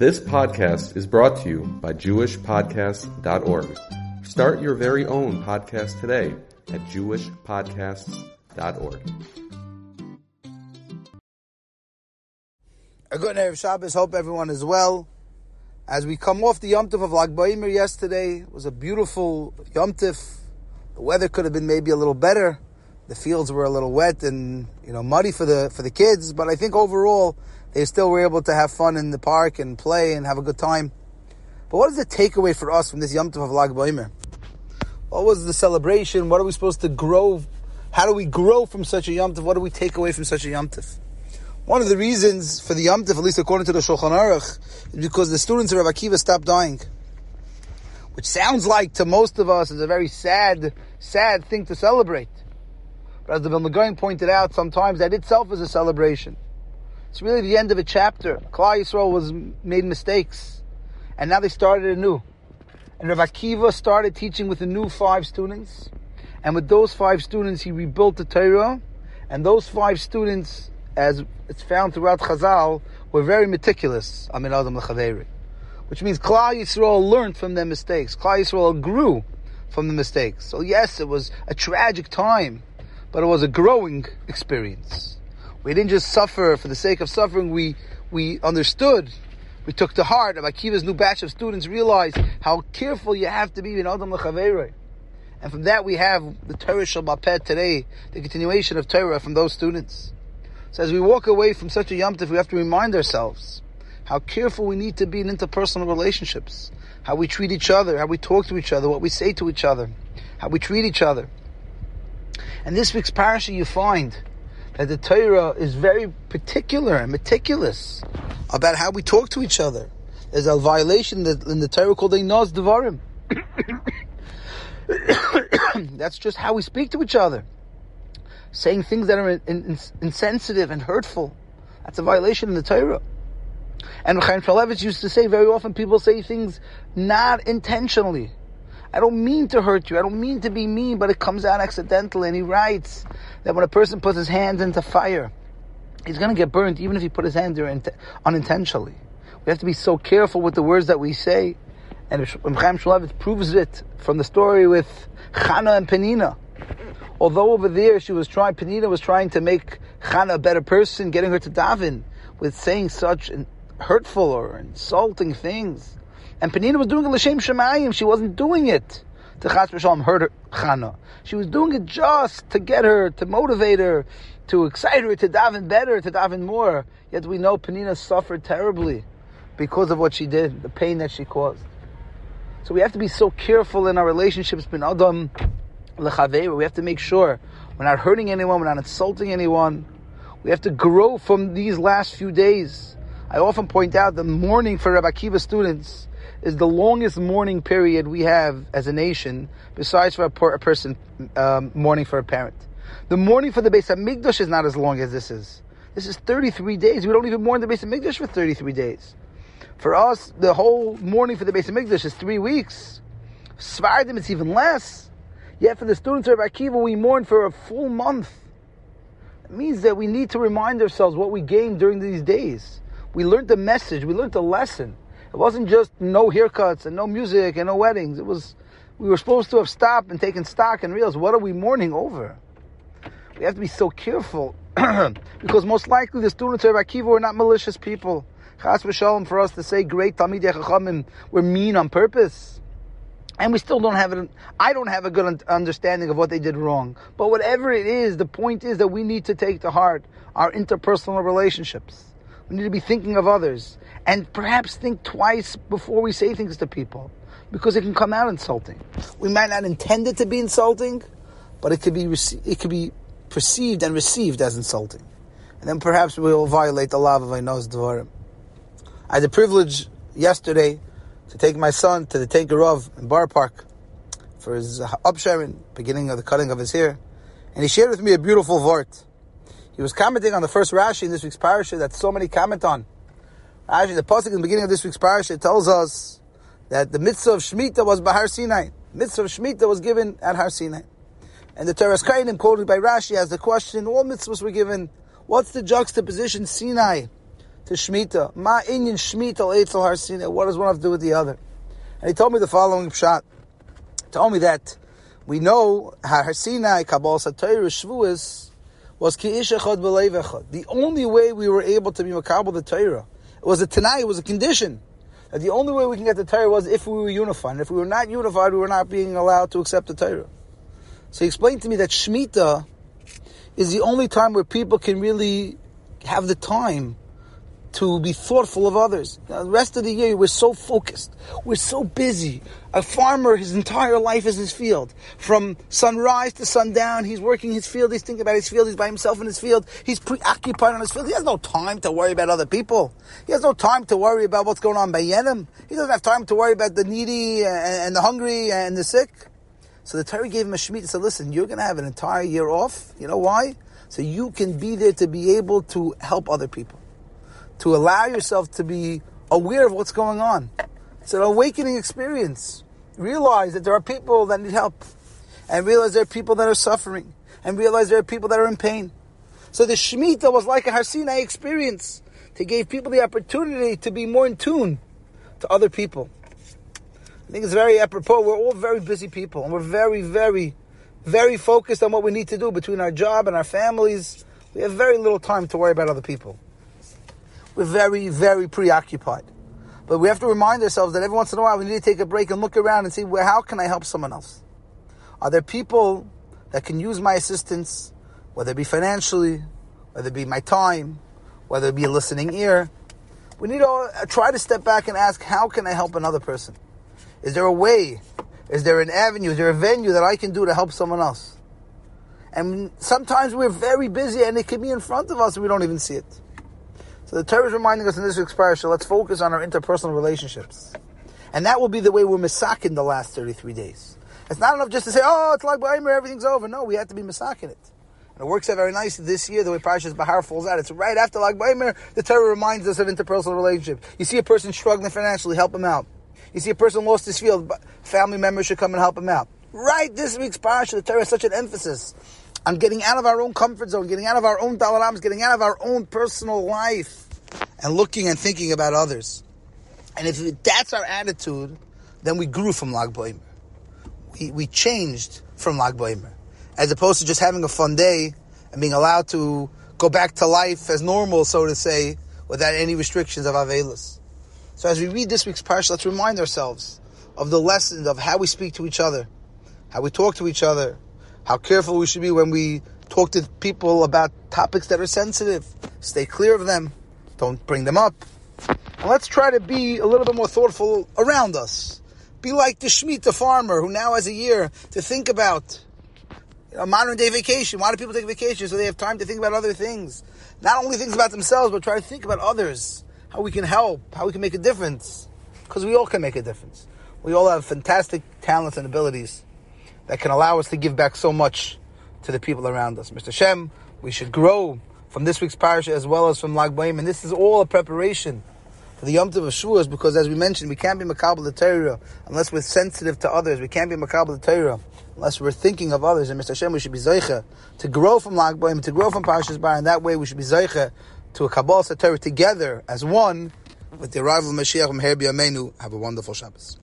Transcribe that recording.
This podcast is brought to you by JewishPodcasts.org. Start your very own podcast today at JewishPodcasts.org. A good Erev Shabbos. Hope everyone is well. As we come off the Yom Tov of Lag BaOmer yesterday, was a beautiful Yom Tov. The weather could have been maybe a little better. The fields were a little wet and you know muddy for the for the kids, but I think overall they still were able to have fun in the park and play and have a good time. But what is the takeaway for us from this Yom Tov of Lag BaOmer? What was the celebration? What are we supposed to grow? How do we grow from such a Yom Tov? What do we take away from such a Yom Tov? One of the reasons for the Yom Tov, at least according to the Shulchan Aruch, is because the students of Rav Akiva stopped dying. Which sounds like to most of us is a very sad, sad thing to celebrate. But as the Gaon pointed out, sometimes that itself is a celebration. It's really the end of a chapter. Klal Yisrael was made mistakes, and now they started anew. And Rav Akiva started teaching with the new five students, and with those five students, he rebuilt the Torah. And those five students, as it's found throughout Chazal, were very meticulous. Amin Adam Lechaveri, which means Klal Yisrael learned from their mistakes. Klal Yisrael grew from the mistakes. So yes, it was a tragic time, but it was a growing experience. We didn't just suffer for the sake of suffering. We we understood. We took to heart. And Akiva's new batch of students realized how careful you have to be in Adam L'Chaveiroi. And from that we have the Torah Shabbat today, the continuation of Torah from those students. So as we walk away from such a Yom Tov, we have to remind ourselves how careful we need to be in interpersonal relationships, how we treat each other, how we talk to each other, what we say to each other, how we treat each other. And this week's parasha you find that the Torah is very particular and meticulous about how we talk to each other. There's a violation in the Torah called Ona'as Devarim. That's just how we speak to each other. Saying things that are in, in, insensitive and hurtful. That's a violation in the Torah. And Chaim Shmulevitz used to say very often people say things not intentionally. I don't mean to hurt you. I don't mean to be mean, but it comes out accidentally. And he writes that when a person puts his hand into fire, he's going to get burnt even if he put his hand there unintentionally. We have to be so careful with the words that we say. And Chaim Shmulevitz proves it from the story with Chana and Penina. Although over there she was trying, Penina was trying to make Chana a better person, getting her to daven with saying such hurtful or insulting things. And Penina was doing it l'shem shemayim. She wasn't doing it to Chas v'shalom hurt her. Chana. She was doing it just to get her, to motivate her, to excite her, to daven better, to daven more. Yet we know Penina suffered terribly because of what she did, the pain that she caused. So we have to be so careful in our relationships, bin adam lechaveir. We have to make sure we're not hurting anyone, we're not insulting anyone. We have to grow from these last few days. I often point out the mourning for Rabbi Akiva students is the longest mourning period we have as a nation, besides for a, a person um, mourning for a parent. The mourning for the Beis Hamikdash is not as long as this is. This is 33 days. We don't even mourn the Beis Hamikdash for 33 days. For us, the whole mourning for the Beis Hamikdash is three weeks. Sefardim, it's even less. Yet for the students of Akiva, we mourn for a full month. It means that we need to remind ourselves what we gained during these days. We learned the message, we learned the lesson. It wasn't just no haircuts and no music and no weddings. It was, we were supposed to have stopped and taken stock and realized what are we mourning over? We have to be so careful because most likely the students of Akiva were not malicious people. Chas v'shalom for us to say great Talmid Chachamim were mean on purpose. And we still don't have it. I don't have a good understanding of what they did wrong. But whatever it is, the point is that we need to take to heart our interpersonal relationships. We need to be thinking of others and perhaps think twice before we say things to people because it can come out insulting. We might not intend it to be insulting, but it could be it could be perceived and received as insulting, and then perhaps we will violate the law of Ona'as Devarim. I had the privilege yesterday to take my son to the Tankerov in Bar Park for his upsherin, beginning of the cutting of his hair, and he shared with me a beautiful vort. He was commenting on the first Rashi in this week's parasha that so many comment on. Actually, the pasuk in the beginning of this week's parasha tells us that the mitzvah of Shemitah was Bahar Sinai. Mitzvah of Shemitah was given at Har Sinai. And the Toras Kohanim, quoted by Rashi, has the question, all mitzvahs were given. What's the juxtaposition Sinai? to Shemitah. Ma inyan Shemitah Eitzel Har Sinai. What does one have to do with the other? And he told me the following shot. Told me that we know Har Sinai, Kabbalas Torah, Shavuos, was. The only way we were able to be makabel the Torah it was a tanai, it was a condition. That the only way we can get the Torah was if we were unified. And if we were not unified, we were not being allowed to accept the Torah. So he explained to me that Shemitah is the only time where people can really have the time to be thoughtful of others. Now, the rest of the year, we're so focused. We're so busy. A farmer, his entire life is his field. From sunrise to sundown, he's working his field, he's thinking about his field, he's by himself in his field, he's preoccupied on his field. He has no time to worry about other people. He has no time to worry about what's going on by Yenim. He doesn't have time to worry about the needy and the hungry and the sick. So the Torah gave him a Shemitah and said, listen, you're going to have an entire year off. You know why? So you can be there to be able to help other people to allow yourself to be aware of what's going on. It's an awakening experience. Realize that there are people that need help, and realize there are people that are suffering, and realize there are people that are in pain. So the Shemitah was like a Har Sinai experience to give people the opportunity to be more in tune to other people. I think it's very apropos. We're all very busy people, and we're very, very, very focused on what we need to do between our job and our families. We have very little time to worry about other people we're very, very preoccupied. But we have to remind ourselves that every once in a while we need to take a break and look around and see, well, how can I help someone else? Are there people that can use my assistance, whether it be financially, whether it be my time, whether it be a listening ear? We need to uh, try to step back and ask, how can I help another person? Is there a way? Is there an avenue? Is there a venue that I can do to help someone else? And sometimes we're very busy and it can be in front of us and we don't even see it. So the Torah is reminding us in this week's parasha, let's focus on our interpersonal relationships. And that will be the way we're misakin the last 33 days. It's not enough just to say, oh, it's like Baimer, everything's over. No, we have to be misakin it. And it works out very nicely this year, the way Parashas Bahar falls out. It's right after Lag Baimer, the Torah reminds us of interpersonal relationship. You see a person struggling financially, help him out. You see a person lost his field, family members should come and help him out. Right this week's Parashah, the Torah has such an emphasis on getting out of our own comfort zone, getting out of our own daled amos, getting out of our own personal life, and looking and thinking about others. And if that's our attitude, then we grew from Lag Boimer. We, we changed from Lag Boimer. As opposed to just having a fun day and being allowed to go back to life as normal, so to say, without any restrictions of Avelis. So as we read this week's parsha, let's remind ourselves of the lessons of how we speak to each other, how we talk to each other, how careful we should be when we talk to people about topics that are sensitive. Stay clear of them. Don't bring them up. And let's try to be a little bit more thoughtful around us. Be like the Shemitah farmer who now has a year to think about a modern day vacation. Why do people take vacation? So they have time to think about other things. Not only things about themselves, but try to think about others. How we can help, how we can make a difference. Because we all can make a difference. We all have fantastic talents and abilities that can allow us to give back so much to the people around us. Mr. Shem, we should grow from this week's parasha as well as from Lag Ba'im, and this is all a preparation for the Yom Tov of Shavuos, because as we mentioned, we can't be Makabal the Torah unless we're sensitive to others. We can't be Makabal the Torah unless we're thinking of others. And Mr. Hashem, we should be Zeicha to grow from Lag Ba'im, to grow from Parashas Bar, and that way we should be Zeicha to a Kabbalah Torah together as one with the arrival of Mashiach from Herbi Amenu. Have a wonderful Shabbos.